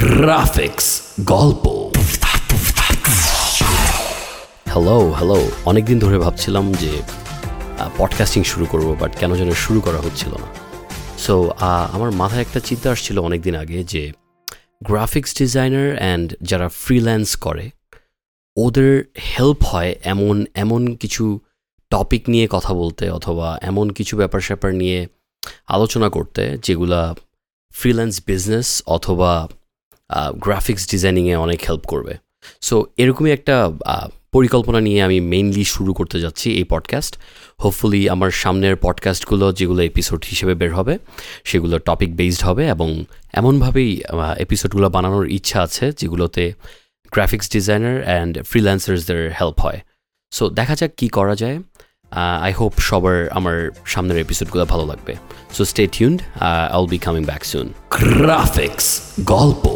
Graphics গল্প। Hello hello অনেকদিন ধরে ভাবছিলাম যে পডকাস্টিং শুরু করব বাট কেন যেন শুরু করা হচ্ছিল না। সো আমার মাথায় একটা চিন্তা আসছিল অনেক দিন আগে যে গ্রাফিক্স ডিজাইনার অ্যান্ড যারা ফ্রিল্যান্স করে, ওদের হেল্প হয় এমন এমন কিছু টপিক নিয়ে কথা বলতে অথবা এমন কিছু ব্যাপার স্যাপার নিয়ে আলোচনা করতে যেগুলা ফ্রিল্যান্স বিজনেস অথবা গ্রাফিক্স ডিজাইনিংয়ে অনেক হেল্প করবে। সো এরকমই একটা পরিকল্পনা নিয়ে আমি মেইনলি শুরু করতে যাচ্ছি এই পডকাস্ট হোপফুলি আমার সামনের পডকাস্টগুলো যেগুলো এপিসোড হিসেবে বের হবে, সেগুলো টপিক বেসড হবে এবং এমনভাবেই এপিসোডগুলো বানানোর ইচ্ছা আছে যেগুলোতে গ্রাফিক্স ডিজাইনার অ্যান্ড ফ্রিল্যান্সার্সদের হেল্প হয়। সো দেখা যাক কী করা যায়। আই হোপ সবার আমার সামনের এপিসোডগুলো ভালো লাগবে। So stay tuned I will be coming back soon graphics গল্প।